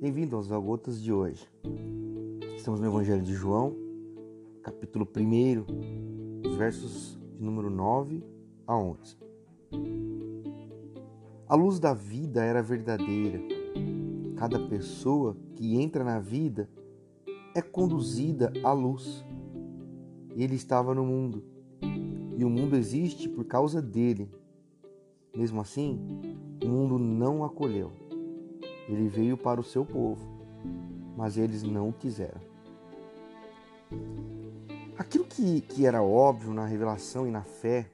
bem-vindo aos Algotas de hoje. Estamos no Evangelho de João, capítulo 1, os versos de número 9 a 11. A luz da vida era verdadeira. Cada pessoa que entra na vida é conduzida à luz. Ele estava no mundo, e o mundo existe por causa dele. Mesmo assim, o mundo não acolheu. Ele veio para o seu povo, mas eles não o quiseram. Aquilo que, que era óbvio na revelação e na fé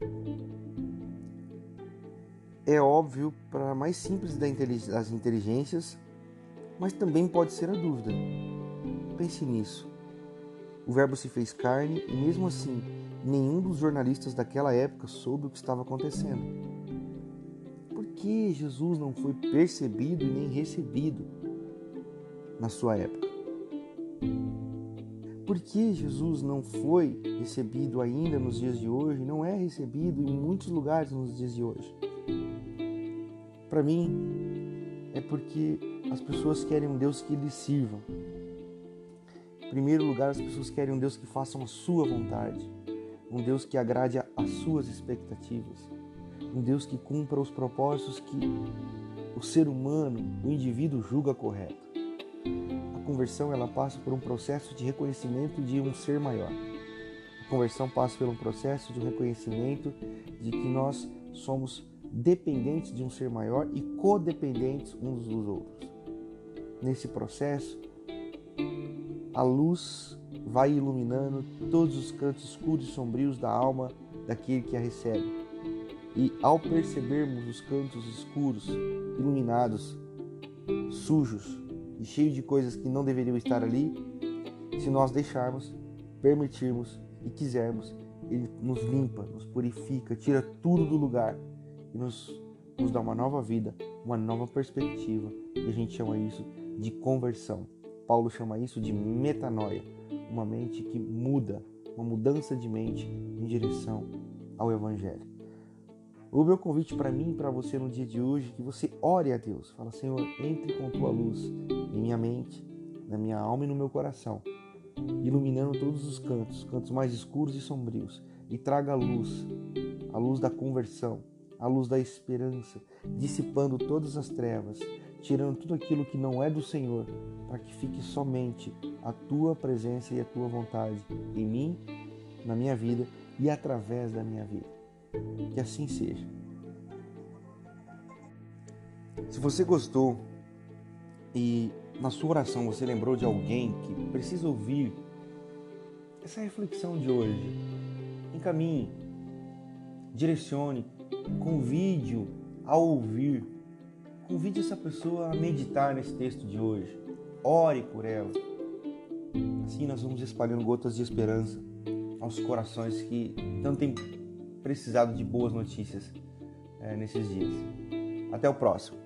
é óbvio para a mais simples das inteligências, mas também pode ser a dúvida. Pense nisso. O Verbo se fez carne e, mesmo assim, nenhum dos jornalistas daquela época soube o que estava acontecendo que Jesus não foi percebido e nem recebido na sua época? Por que Jesus não foi recebido ainda nos dias de hoje, não é recebido em muitos lugares nos dias de hoje? Para mim, é porque as pessoas querem um Deus que lhes sirva. Em primeiro lugar, as pessoas querem um Deus que faça a sua vontade, um Deus que agrade às suas expectativas um Deus que cumpra os propósitos que o ser humano, o indivíduo julga correto. A conversão ela passa por um processo de reconhecimento de um ser maior. A conversão passa por um processo de reconhecimento de que nós somos dependentes de um ser maior e codependentes uns dos outros. Nesse processo, a luz vai iluminando todos os cantos escuros e sombrios da alma daquele que a recebe e ao percebermos os cantos escuros, iluminados, sujos e cheios de coisas que não deveriam estar ali, se nós deixarmos, permitirmos e quisermos, ele nos limpa, nos purifica, tira tudo do lugar e nos, nos dá uma nova vida, uma nova perspectiva. E a gente chama isso de conversão. Paulo chama isso de metanoia, uma mente que muda, uma mudança de mente em direção ao Evangelho. O meu convite para mim e para você no dia de hoje é que você ore a Deus. Fala, Senhor, entre com tua luz em minha mente, na minha alma e no meu coração, iluminando todos os cantos, cantos mais escuros e sombrios, e traga a luz, a luz da conversão, a luz da esperança, dissipando todas as trevas, tirando tudo aquilo que não é do Senhor, para que fique somente a tua presença e a tua vontade em mim, na minha vida e através da minha vida. Que assim seja. Se você gostou e na sua oração você lembrou de alguém que precisa ouvir essa reflexão de hoje, encaminhe, direcione, convide-o a ouvir, convide essa pessoa a meditar nesse texto de hoje, ore por ela. Assim nós vamos espalhando gotas de esperança aos corações que tanto têm precisado de boas notícias é, nesses dias. Até o próximo.